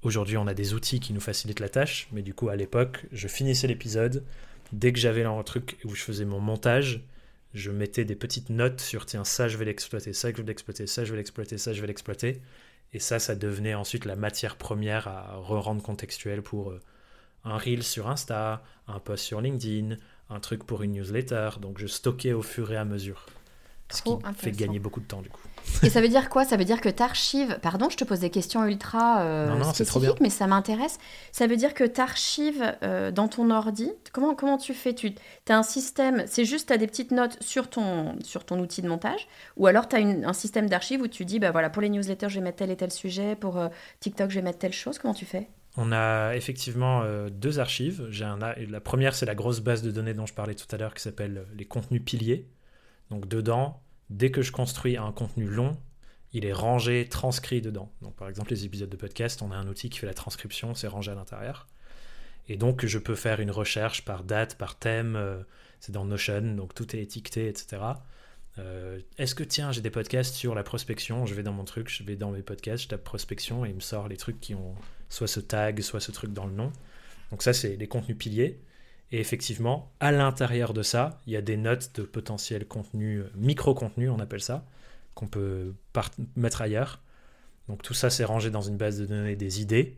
Aujourd'hui, on a des outils qui nous facilitent la tâche, mais du coup, à l'époque, je finissais l'épisode. Dès que j'avais un truc où je faisais mon montage, je mettais des petites notes sur tiens, ça je vais l'exploiter, ça je vais l'exploiter, ça je vais l'exploiter, ça je vais l'exploiter. Et ça, ça devenait ensuite la matière première à re-rendre contextuel pour euh, un reel sur Insta, un post sur LinkedIn, un truc pour une newsletter. Donc je stockais au fur et à mesure. Ce qui fait gagner beaucoup de temps du coup. Et ça veut dire quoi? Ça veut dire que tu archives. Pardon, je te pose des questions ultra euh, spécifiques, mais ça m'intéresse. Ça veut dire que tu archives euh, dans ton ordi? Comment, comment tu fais? Tu as un système, c'est juste tu as des petites notes sur ton, sur ton outil de montage? Ou alors tu as un système d'archives où tu dis bah voilà, pour les newsletters, je vais mettre tel et tel sujet, pour euh, TikTok, je vais mettre telle chose? Comment tu fais? On a effectivement euh, deux archives. Un, la première, c'est la grosse base de données dont je parlais tout à l'heure qui s'appelle les contenus piliers. Donc dedans, dès que je construis un contenu long, il est rangé, transcrit dedans. Donc par exemple, les épisodes de podcast, on a un outil qui fait la transcription, c'est rangé à l'intérieur. Et donc je peux faire une recherche par date, par thème, euh, c'est dans Notion, donc tout est étiqueté, etc. Euh, est-ce que tiens, j'ai des podcasts sur la prospection? Je vais dans mon truc, je vais dans mes podcasts, je tape prospection et il me sort les trucs qui ont soit ce tag, soit ce truc dans le nom. Donc ça, c'est les contenus piliers. Et effectivement, à l'intérieur de ça, il y a des notes de potentiel contenu, euh, micro-contenu, on appelle ça, qu'on peut mettre ailleurs. Donc tout ça, c'est rangé dans une base de données des idées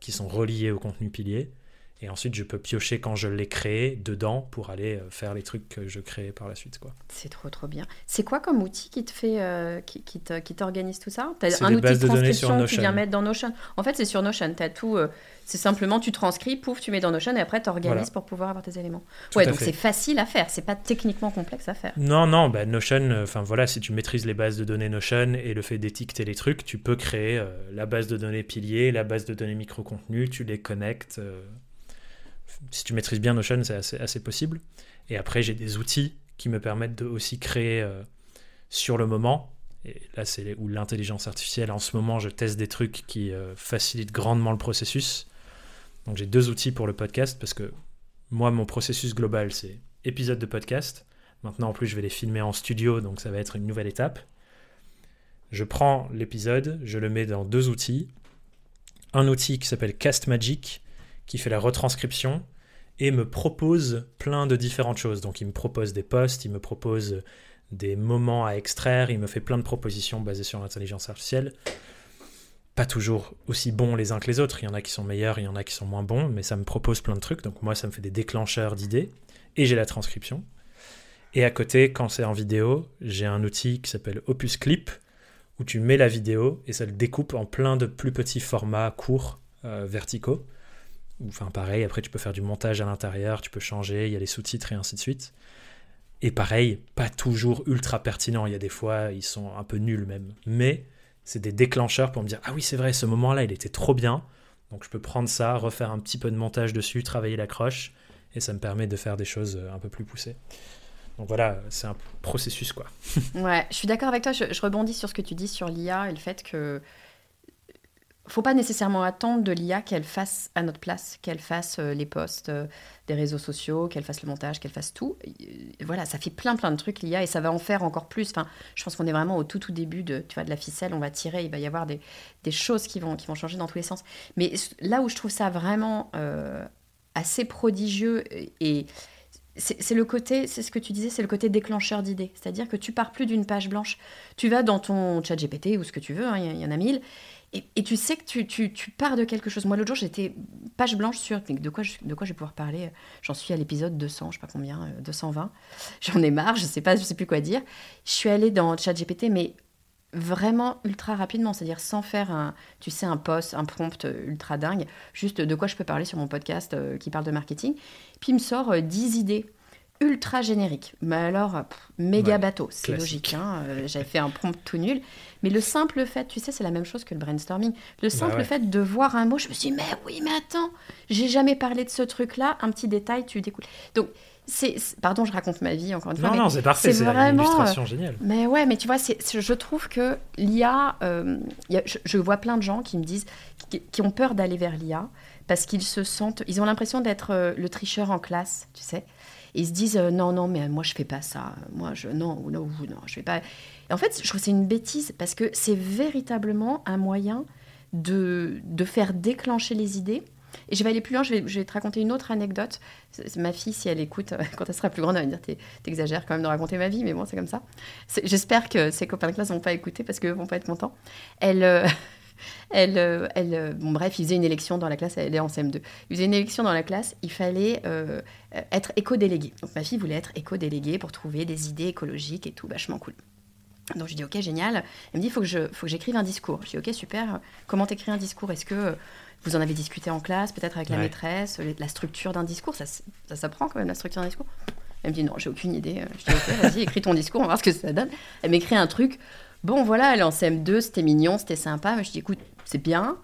qui sont reliées au contenu pilier. Et ensuite, je peux piocher quand je l'ai créé dedans pour aller euh, faire les trucs que je crée par la suite. Quoi. C'est trop, trop bien. C'est quoi comme outil qui te fait, euh, qui, qui t'organise tout ça? As un outil de transcription que tu viens mettre dans Notion. En fait, c'est sur Notion. As tout. Euh, c'est simplement, tu transcris, pouf, tu mets dans Notion et après, tu organises pour pouvoir avoir tes éléments. ouais, donc c'est facile à faire. C'est pas techniquement complexe à faire. Non, non. Bah, Notion, enfin voilà, si tu maîtrises les bases de données Notion et le fait d'étiqueter les trucs, tu peux créer la base de données pilier, la base de données micro-contenu, tu les connectes si tu maîtrises bien Notion, c'est assez, possible. Et après, j'ai des outils qui me permettent de aussi créer euh, sur le moment. Et là, c'est où l'intelligence artificielle, en ce moment, je teste des trucs qui euh, facilitent grandement le processus. Donc, j'ai deux outils pour le podcast parce que moi, mon processus global, c'est épisode de podcast. Maintenant, en plus, je vais les filmer en studio, donc ça va être une nouvelle étape. Je prends l'épisode, je le mets dans deux outils. Un outil qui s'appelle Cast Magic, qui fait la retranscription et me propose plein de différentes choses. Donc il me propose des posts, il me propose des moments à extraire, il me fait plein de propositions basées sur l'intelligence artificielle. Pas toujours aussi bons les uns que les autres, il y en a qui sont meilleurs, il y en a qui sont moins bons, mais ça me propose plein de trucs, donc moi ça me fait des déclencheurs d'idées, et j'ai la transcription. Et à côté, quand c'est en vidéo, j'ai un outil qui s'appelle Opus Clip, où tu mets la vidéo et ça le découpe en plein de plus petits formats courts, euh, verticaux. Enfin, pareil, après, tu peux faire du montage à l'intérieur, tu peux changer, il y a les sous-titres et ainsi de suite. Et pareil, pas toujours ultra pertinent. Il y a des fois, ils sont un peu nuls même. Mais c'est des déclencheurs pour me dire Ah oui, c'est vrai, ce moment-là, il était trop bien. Donc je peux prendre ça, refaire un petit peu de montage dessus, travailler l'accroche. Et ça me permet de faire des choses euh, un peu plus poussées. Donc voilà, c'est un processus quoi. ouais, je suis d'accord avec toi. Je, je, rebondis sur ce que tu dis sur l'IA et le fait que faut pas nécessairement attendre de l'IA qu'elle fasse à notre place, qu'elle fasse euh, les posts euh, des réseaux sociaux, qu'elle fasse le montage, qu'elle fasse tout. voilà, ça fait plein plein de trucs l'IA et ça va en faire encore plus. Enfin, je pense qu'on est vraiment au tout tout début de, tu vois, de la ficelle. On va tirer, il va y avoir des, des choses qui vont, qui vont changer dans tous les sens. Mais là où je trouve ça vraiment euh, assez prodigieux et c'est le côté, c'est ce que tu disais, c'est le côté déclencheur d'idées. C'est-à-dire que tu pars plus d'une page blanche. Tu vas dans ton chat GPT ou ce que tu veux, hein, il y, en a mille, et, tu sais que tu, tu, pars de quelque chose. Moi, l'autre jour, j'étais page blanche sur de quoi je, de quoi je vais pouvoir parler? J'en suis à l'épisode 200, je sais pas combien, 220. Euh, J'en ai marre, je sais pas, je sais plus quoi dire. Je suis allée dans chat GPT, mais vraiment ultra rapidement, c'est-à-dire sans faire un, tu sais, un post, un prompt ultra dingue, juste de quoi je peux parler sur mon podcast euh, qui parle de marketing. Puis il me sort 10 euh, idées ultra génériques. Mais alors, méga bateau, c'est logique. Hein, euh, J'avais fait un prompt tout nul. Mais le simple fait, tu sais, c'est la même chose que le brainstorming. Le bah simple fait de voir un mot, je me suis dit, mais oui, mais attends, j'ai jamais parlé de ce truc-là, un petit détail, tu découles. Donc, c'est pardon je raconte ma vie encore une fois non non c'est parfait c'est vraiment une illustration géniale mais ouais mais tu vois c'est je trouve que l'IA euh, je, vois plein de gens qui me disent qui, ont peur d'aller vers l'IA parce qu'ils se sentent ils ont l'impression d'être euh, le tricheur en classe tu sais ils se disent euh, non non mais moi je fais pas ça moi je non non non je fais pas et en fait je trouve c'est une bêtise parce que c'est véritablement un moyen de de faire déclencher les idées et je vais aller plus loin, je vais, te raconter une autre anecdote. Ma fille, si elle écoute, quand elle sera plus grande, elle va me dire T'exagères quand même de raconter ma vie, mais bon, c'est comme ça. J'espère que ses copains de classe vont pas écouter parce qu'ils vont pas être contents. Elle. Euh, elle, euh, elle, euh, bon, bref, il faisait une élection dans la classe, elle est en CM2. Il faisait une élection dans la classe, il fallait être éco-délégué. Donc ma fille voulait être éco-déléguée pour trouver des idées écologiques et tout, vachement cool. Donc je dis ok génial. Elle me dit faut que je faut que j'écrive un discours. Je dis ok super. Comment t'écris un discours? Est-ce que vous en avez discuté en classe, peut-être avec la maîtresse, la structure d'un discours, ça, ça s'apprend quand même, la structure d'un discours? Elle me dit non, j'ai aucune idée. Je dis ok, vas-y, écris ton discours, on va voir ce que ça donne. Elle m'écrit un truc. Bon, voilà, elle est en CM2, c'était mignon, c'était sympa. Mais je dis écoute, c'est bien,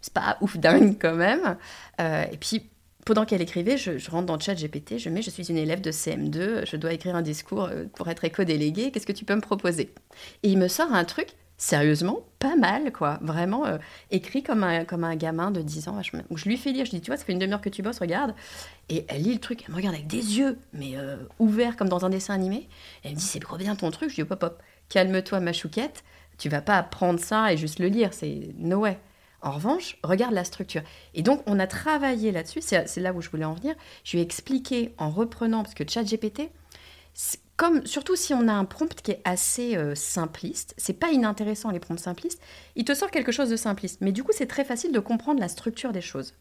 c'est pas ouf dingue quand même. Euh, et puis, pendant qu'elle écrivait, je, rentre dans le chat GPT, je mets je suis une élève de CM2, je dois écrire un discours euh, pour être éco-délégué, qu'est-ce que tu peux me proposer? Et il me sort un truc sérieusement, pas mal, quoi. Vraiment euh, écrit comme un, comme un gamin de 10 ans. Je, lui fais lire, je dis, tu vois, ça fait une demi-heure que tu bosses, regarde. Et elle lit le truc, elle me regarde avec des yeux, mais ouverts comme dans un dessin animé. elle me dit, c'est trop bien ton truc. Je dis, hop, hop, hop, calme-toi, ma chouquette. Tu vas pas prendre ça et juste le lire, c'est no way. En revanche, regarde la structure. Et donc, on a travaillé là-dessus, c'est là où je voulais en venir. Je lui ai expliqué en reprenant, parce que ChatGPT, comme surtout si on a un prompt qui est assez euh, simpliste, c'est pas inintéressant les prompts simplistes, il te sort quelque chose de simpliste. Mais du coup, c'est très facile de comprendre la structure des choses.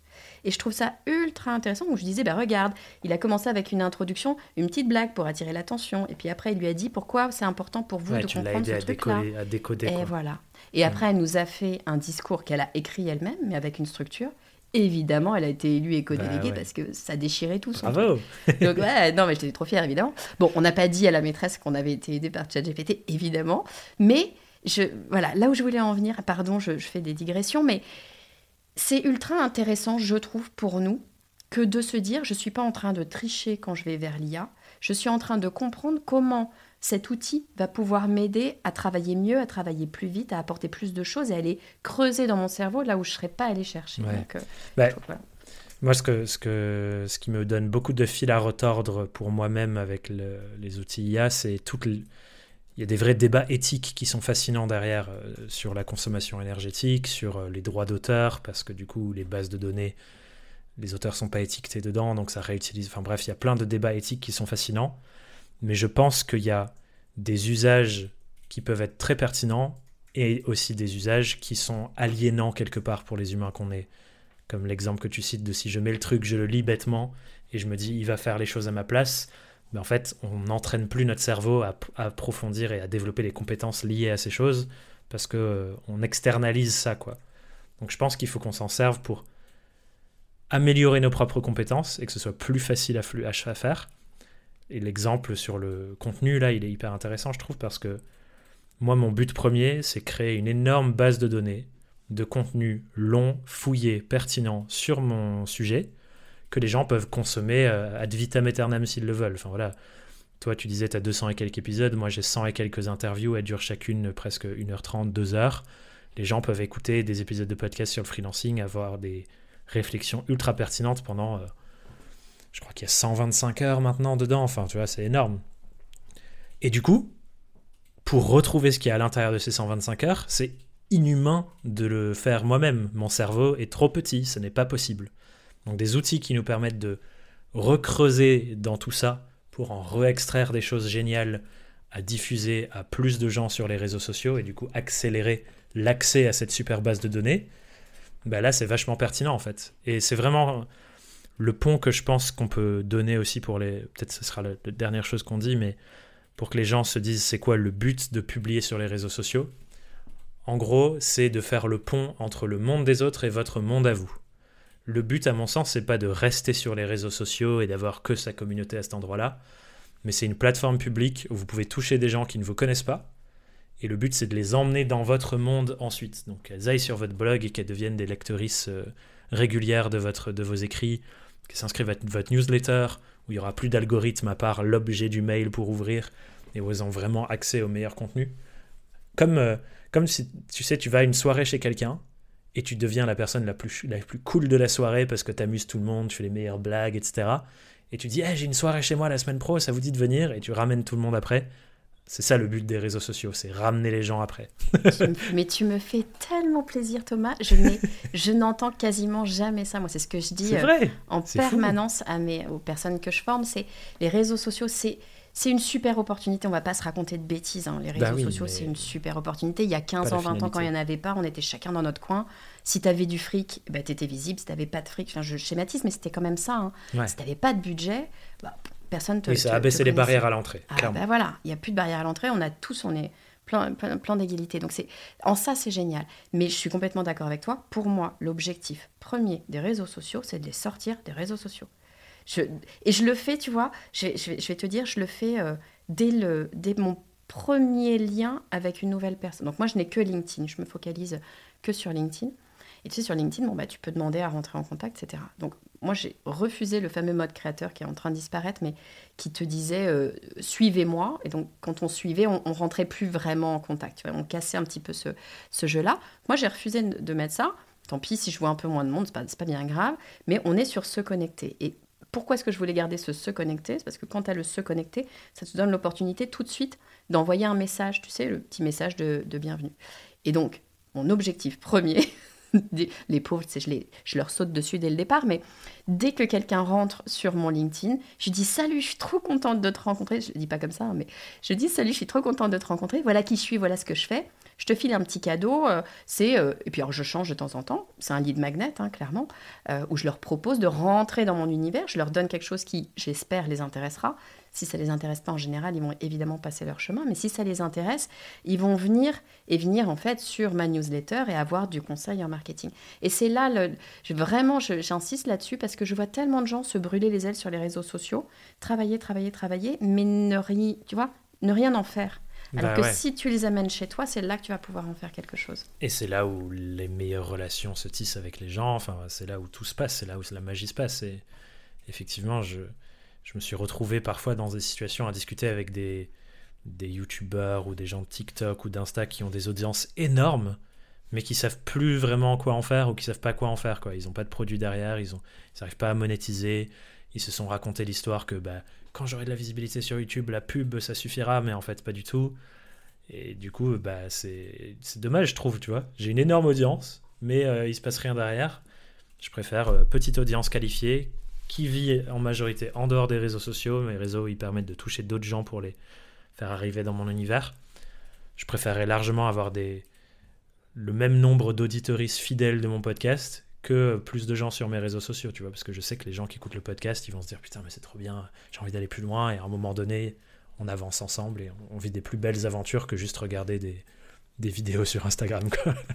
Et je trouve ça ultra intéressant où je disais, bah regarde, il a commencé avec une introduction, une petite blague pour attirer l'attention, et puis après il lui a dit pourquoi c'est important pour vous de comprendre ce truc-là. À décoder. Et voilà. Et après, elle nous a fait un discours qu'elle a écrit elle-même, mais avec une structure évidemment, elle a été élue éco-déléguée bah parce que ça déchirait tout son Bravo Donc, ouais, non, mais j'étais trop fière, évidemment. Bon, on n'a pas dit à la maîtresse qu'on avait été aidé par ChatGPT, évidemment. Mais, je, voilà, là où je voulais en venir, pardon, je, je fais des digressions, mais c'est ultra intéressant, je trouve, pour nous, que de se dire, je ne suis pas en train de tricher quand je vais vers l'IA, je suis en train de comprendre comment cet outil va pouvoir m'aider à travailler mieux, à travailler plus vite, à apporter plus de choses et à aller creuser dans mon cerveau là où je ne serais pas allé chercher. Euh, bah, moi, ce, que, ce, que, ce qui me donne beaucoup de fil à retordre pour moi-même avec les outils IA, c'est tout Il y a des vrais débats éthiques qui sont fascinants derrière euh, sur la consommation énergétique, sur euh, les droits d'auteur, parce que du coup, les bases de données, les auteurs sont pas étiquetés dedans, donc ça réutilise. Enfin bref, il y a plein de débats éthiques qui sont fascinants mais je pense qu'il y a des usages qui peuvent être très pertinents et aussi des usages qui sont aliénants quelque part pour les humains qu'on est. Comme l'exemple que tu cites de si je mets le truc, je le lis bêtement et je me dis il va faire les choses à ma place. Mais en fait, on n'entraîne plus notre cerveau à, approfondir et à développer les compétences liées à ces choses parce que euh, on externalise ça quoi. Donc je pense qu'il faut qu'on s'en serve pour améliorer nos propres compétences et que ce soit plus facile à faire et l'exemple sur le contenu, là, il est hyper intéressant, je trouve, parce que moi, mon but premier, c'est créer une énorme base de données de contenu long, fouillé, pertinent sur mon sujet, que les gens peuvent consommer euh, ad vitam aeternam s'ils le veulent. Enfin voilà, toi tu disais tu as 200 et quelques épisodes, moi j'ai 100 et quelques interviews, elles durent chacune presque 1h30, 2h. Les gens peuvent écouter des épisodes de podcast sur le freelancing, avoir des réflexions ultra pertinentes pendant... Je crois qu'il y a 125 heures maintenant dedans, enfin tu vois, c'est énorme. Et du coup, pour retrouver ce qu'il y a à l'intérieur de ces 125 heures, c'est inhumain de le faire moi-même. Mon cerveau est trop petit, ce n'est pas possible. Donc des outils qui nous permettent de recreuser dans tout ça pour en re-extraire des choses géniales à diffuser à plus de gens sur les réseaux sociaux et du coup accélérer l'accès à cette super base de données, bah là c'est vachement pertinent en fait. Et c'est vraiment le pont que je pense qu'on peut donner aussi pour les... Peut-être ce sera la, dernière chose qu'on dit, mais pour que les gens se disent c'est quoi le but de publier sur les réseaux sociaux. En gros, c'est de faire le pont entre le monde des autres et votre monde à vous. Le but, à mon sens, c'est pas de rester sur les réseaux sociaux et d'avoir que sa communauté à cet endroit-là, mais c'est une plateforme publique où vous pouvez toucher des gens qui ne vous connaissent pas. Et le but, c'est de les emmener dans votre monde ensuite. Donc, qu'elles aillent sur votre blog et qu'elles deviennent des lectrices euh, régulières de, vos écrits, qu'elles s'inscrivent à votre newsletter, où il n'y aura plus d'algorithme à part l'objet du mail pour ouvrir, et où elles ont vraiment accès au meilleur contenu. Comme, euh, comme si, tu sais, tu vas à une soirée chez quelqu'un, et tu deviens la personne la plus, la plus cool de la soirée parce que tu amuses tout le monde, tu fais les meilleures blagues, etc. Et tu dis, hey, j'ai une soirée chez moi la semaine pro, ça vous dit de venir, et tu ramènes tout le monde après. C'est ça le but des réseaux sociaux, c'est ramener les gens après. Mais tu me fais tellement plaisir, Thomas. Je, je n'entends quasiment jamais ça. Moi, c'est ce que je dis euh, en permanence à mes, aux personnes que je forme. C'est les réseaux sociaux, c'est c'est une super opportunité. On va pas se raconter de bêtises. Hein. Les bah réseaux sociaux, c'est une super opportunité. Il y a 15 ans, 20 ans, quand il n'y en avait pas, on était chacun dans notre coin. Si tu avais du fric, bah, tu étais visible. Si tu n'avais pas de fric, enfin, je schématise, mais c'était quand même ça. Hein. Si tu n'avais pas de budget, bah, personne te. Oui, ça a baissé les barrières à l'entrée. Ah, bah, voilà, il n'y a plus de barrières à l'entrée. On a tous, on est plein, plein, d'égalité. Donc, c'est en ça, c'est génial. Mais je suis complètement d'accord avec toi. Pour moi, l'objectif premier des réseaux sociaux, c'est de les sortir des réseaux sociaux et je le fais, tu vois, je, vais, te dire, je le fais euh, dès, le, dès mon premier lien avec une nouvelle personne. Donc moi, je n'ai que LinkedIn, je me focalise que sur LinkedIn. Et tu sais, sur LinkedIn, bon, bah, tu peux demander à rentrer en contact, etc. Donc moi, j'ai refusé le fameux mode créateur qui est en train de disparaître, mais qui te disait euh, suivez-moi. Et donc, quand on suivait, on, on, rentrait plus vraiment en contact. On cassait un petit peu ce, ce jeu-là. Moi, j'ai refusé de, mettre ça. Tant pis si je vois un peu moins de monde, c'est pas, pas bien grave. Mais on est sur se connecter. Et pourquoi est-ce que je voulais garder ce se connecter? C'est parce que quand tu as le se connecter, ça te donne l'opportunité tout de suite d'envoyer un message, tu sais, le petit message de, bienvenue. Et donc, mon objectif premier, les pauvres, je, les, je leur saute dessus dès le départ, mais dès que quelqu'un rentre sur mon LinkedIn, je dis salut, je suis trop contente de te rencontrer. Je ne dis pas comme ça, hein, mais je dis salut, je suis trop contente de te rencontrer. Voilà qui je suis, voilà ce que je fais je te file un petit cadeau, euh, c'est euh, et puis alors je change de temps en temps, c'est un lead magnet hein, clairement, euh, où je leur propose de rentrer dans mon univers, je leur donne quelque chose qui, j'espère, les intéressera. Si ça les intéresse pas en général, ils vont évidemment passer leur chemin, mais si ça les intéresse, ils vont venir et venir en fait sur ma newsletter et avoir du conseil en marketing. Et c'est là, vraiment, j'insiste là-dessus parce que je vois tellement de gens se brûler les ailes sur les réseaux sociaux, travailler, travailler, travailler, mais ne tu vois, ne rien en faire. Alors bah que si tu les amènes chez toi, c'est là que tu vas pouvoir en faire quelque chose. Et c'est là où les meilleures relations se tissent avec les gens. Enfin, c'est là où tout se passe, c'est là où la magie se passe. Et effectivement, je, je me suis retrouvé parfois dans des situations à discuter avec des, des youtubeurs ou des gens de TikTok ou d'Insta qui ont des audiences énormes, mais qui savent plus vraiment quoi en faire ou qui savent pas quoi en faire. Quoi. Ils n'ont pas de produit derrière, ils n'arrivent pas à monétiser. Ils se sont raconté l'histoire que bah, quand j'aurai de la visibilité sur YouTube, la pub, ça suffira, mais en fait, pas du tout. Et du coup, bah, c'est dommage, je trouve, tu vois. J'ai une énorme audience, mais euh, il se passe rien derrière. Je préfère euh, petite audience qualifiée qui vit en majorité en dehors des réseaux sociaux. Mes réseaux, ils permettent de toucher d'autres gens pour les faire arriver dans mon univers. Je préférerais largement avoir des, le même nombre d'auditoristes fidèles de mon podcast que plus de gens sur mes réseaux sociaux, tu vois, parce que je sais que les gens qui écoutent le podcast, ils vont se dire putain mais c'est trop bien, j'ai envie d'aller plus loin et à un moment donné, on avance ensemble et on vit des plus belles aventures que juste regarder des, des vidéos sur Instagram.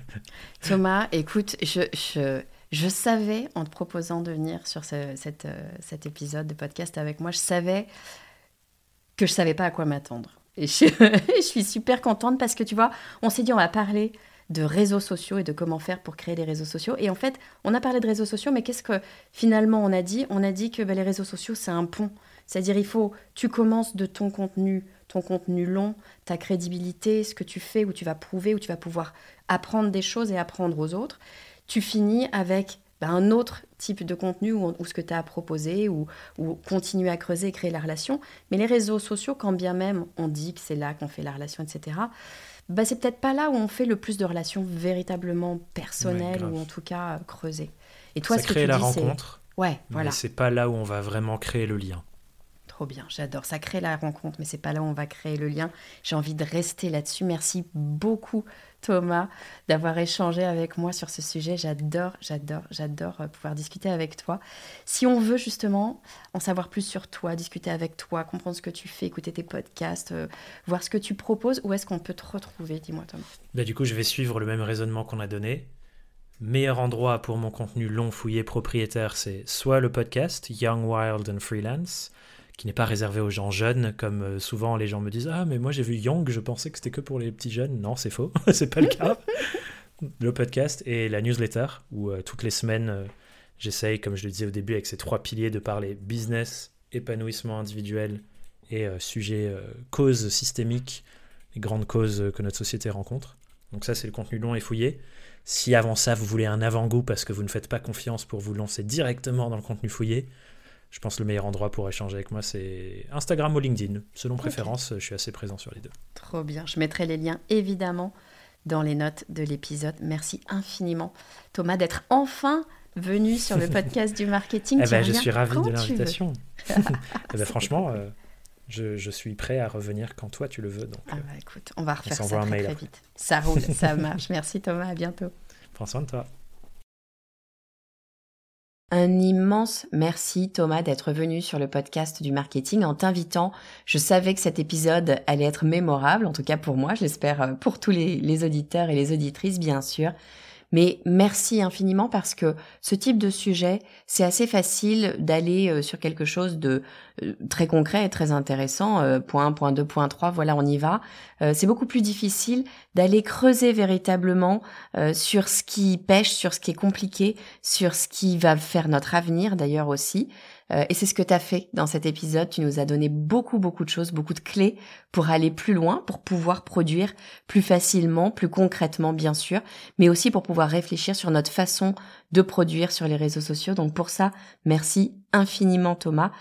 Thomas, écoute, je, je, je, savais en te proposant de venir sur euh, cet épisode de podcast avec moi, je savais que je savais pas à quoi m'attendre. Et je, je suis super contente parce que tu vois, on s'est dit on va parler de réseaux sociaux et de comment faire pour créer des réseaux sociaux. Et en fait, on a parlé de réseaux sociaux, mais qu'est-ce que finalement on a dit? On a dit que bah, les réseaux sociaux, c'est un pont. C'est-à-dire, il faut, tu commences de ton contenu, ton contenu long, ta crédibilité, ce que tu fais, où tu vas prouver, où tu vas pouvoir apprendre des choses et apprendre aux autres. Tu finis avec bah, un autre type de contenu ou, ce que tu as à proposer ou, ou, continuer à creuser et créer la relation. Mais les réseaux sociaux, quand bien même on dit que c'est là qu'on fait la relation, etc., bah, c'est peut-être pas là où on fait le plus de relations véritablement personnelles ou en tout cas euh, creusées. Et toi, Ça ce crée que tu la rencontre. Ouais, voilà. c'est pas là où on va vraiment créer le lien. Trop bien, j'adore. Ça crée la rencontre, mais c'est pas là où on va créer le lien. J'ai envie de rester là-dessus. Merci beaucoup, Thomas, d'avoir échangé avec moi sur ce sujet. J'adore, j'adore, j'adore euh, pouvoir discuter avec toi. Si on veut justement en savoir plus sur toi, discuter avec toi, comprendre ce que tu fais, écouter tes podcasts, euh, voir ce que tu proposes, où est-ce qu'on peut te retrouver Dis-moi, Thomas? Bah, du coup, je vais suivre le même raisonnement qu'on a donné. Meilleur endroit pour mon contenu long, fouillé, propriétaire, c'est soit le podcast Young, Wild and Freelance, qui n'est pas réservé aux gens jeunes, comme euh, souvent les gens me disent Ah, mais moi j'ai vu Young, je pensais que c'était que pour les petits jeunes. Non, c'est faux, c'est pas le cas. le podcast et la newsletter, où euh, toutes les semaines, euh, j'essaye, comme je le disais au début, avec ces trois piliers, de parler business, épanouissement individuel et sujet causes systémiques, les grandes causes que notre société rencontre. Donc ça, c'est le contenu long et fouillé. Si avant ça, vous voulez un avant-goût parce que vous ne faites pas confiance pour vous lancer directement dans le contenu fouillé, je pense que le meilleur endroit pour échanger avec moi, c'est Instagram ou LinkedIn. Selon préférence, je suis assez présent sur les deux. Trop bien. Je mettrai les liens évidemment dans les notes de l'épisode. Merci infiniment, Thomas, d'être enfin venu sur le podcast du marketing. Eh ben, je suis ravi de l'invitation. eh ben, franchement, euh, je, suis prêt à revenir quand toi tu le veux. Donc, ah bah, écoute, on va refaire ça très, très vite. Ça roule, ça marche. Merci Thomas, à bientôt. Prends soin de toi. Un immense merci Thomas d'être venu sur le podcast du marketing en t'invitant. Je savais que cet épisode allait être mémorable, en tout cas pour moi, je l'espère euh, pour tous les, les auditeurs et les auditrices bien sûr. Mais merci infiniment parce que ce type de sujet, c'est assez facile d'aller euh, sur quelque chose de euh, très concret et très intéressant. Euh, point 1, point 2, point 3, voilà, on y va. c'est beaucoup plus difficile d'aller creuser véritablement sur ce qui pêche, sur ce qui est compliqué, sur ce qui va faire notre avenir d'ailleurs aussi. Euh, et c'est ce que tu as fait dans cet épisode. Tu nous as donné beaucoup, beaucoup de choses, beaucoup de clés pour aller plus loin, pour pouvoir produire plus facilement, plus concrètement, bien sûr, mais aussi pour pouvoir réfléchir sur notre façon de produire sur les réseaux sociaux. Donc pour ça, merci infiniment Thomas.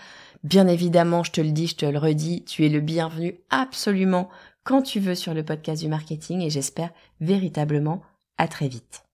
Bien évidemment, je te le dis, je te le redis, tu es le bienvenu absolument quand tu veux sur le podcast du marketing et j'espère véritablement à très vite.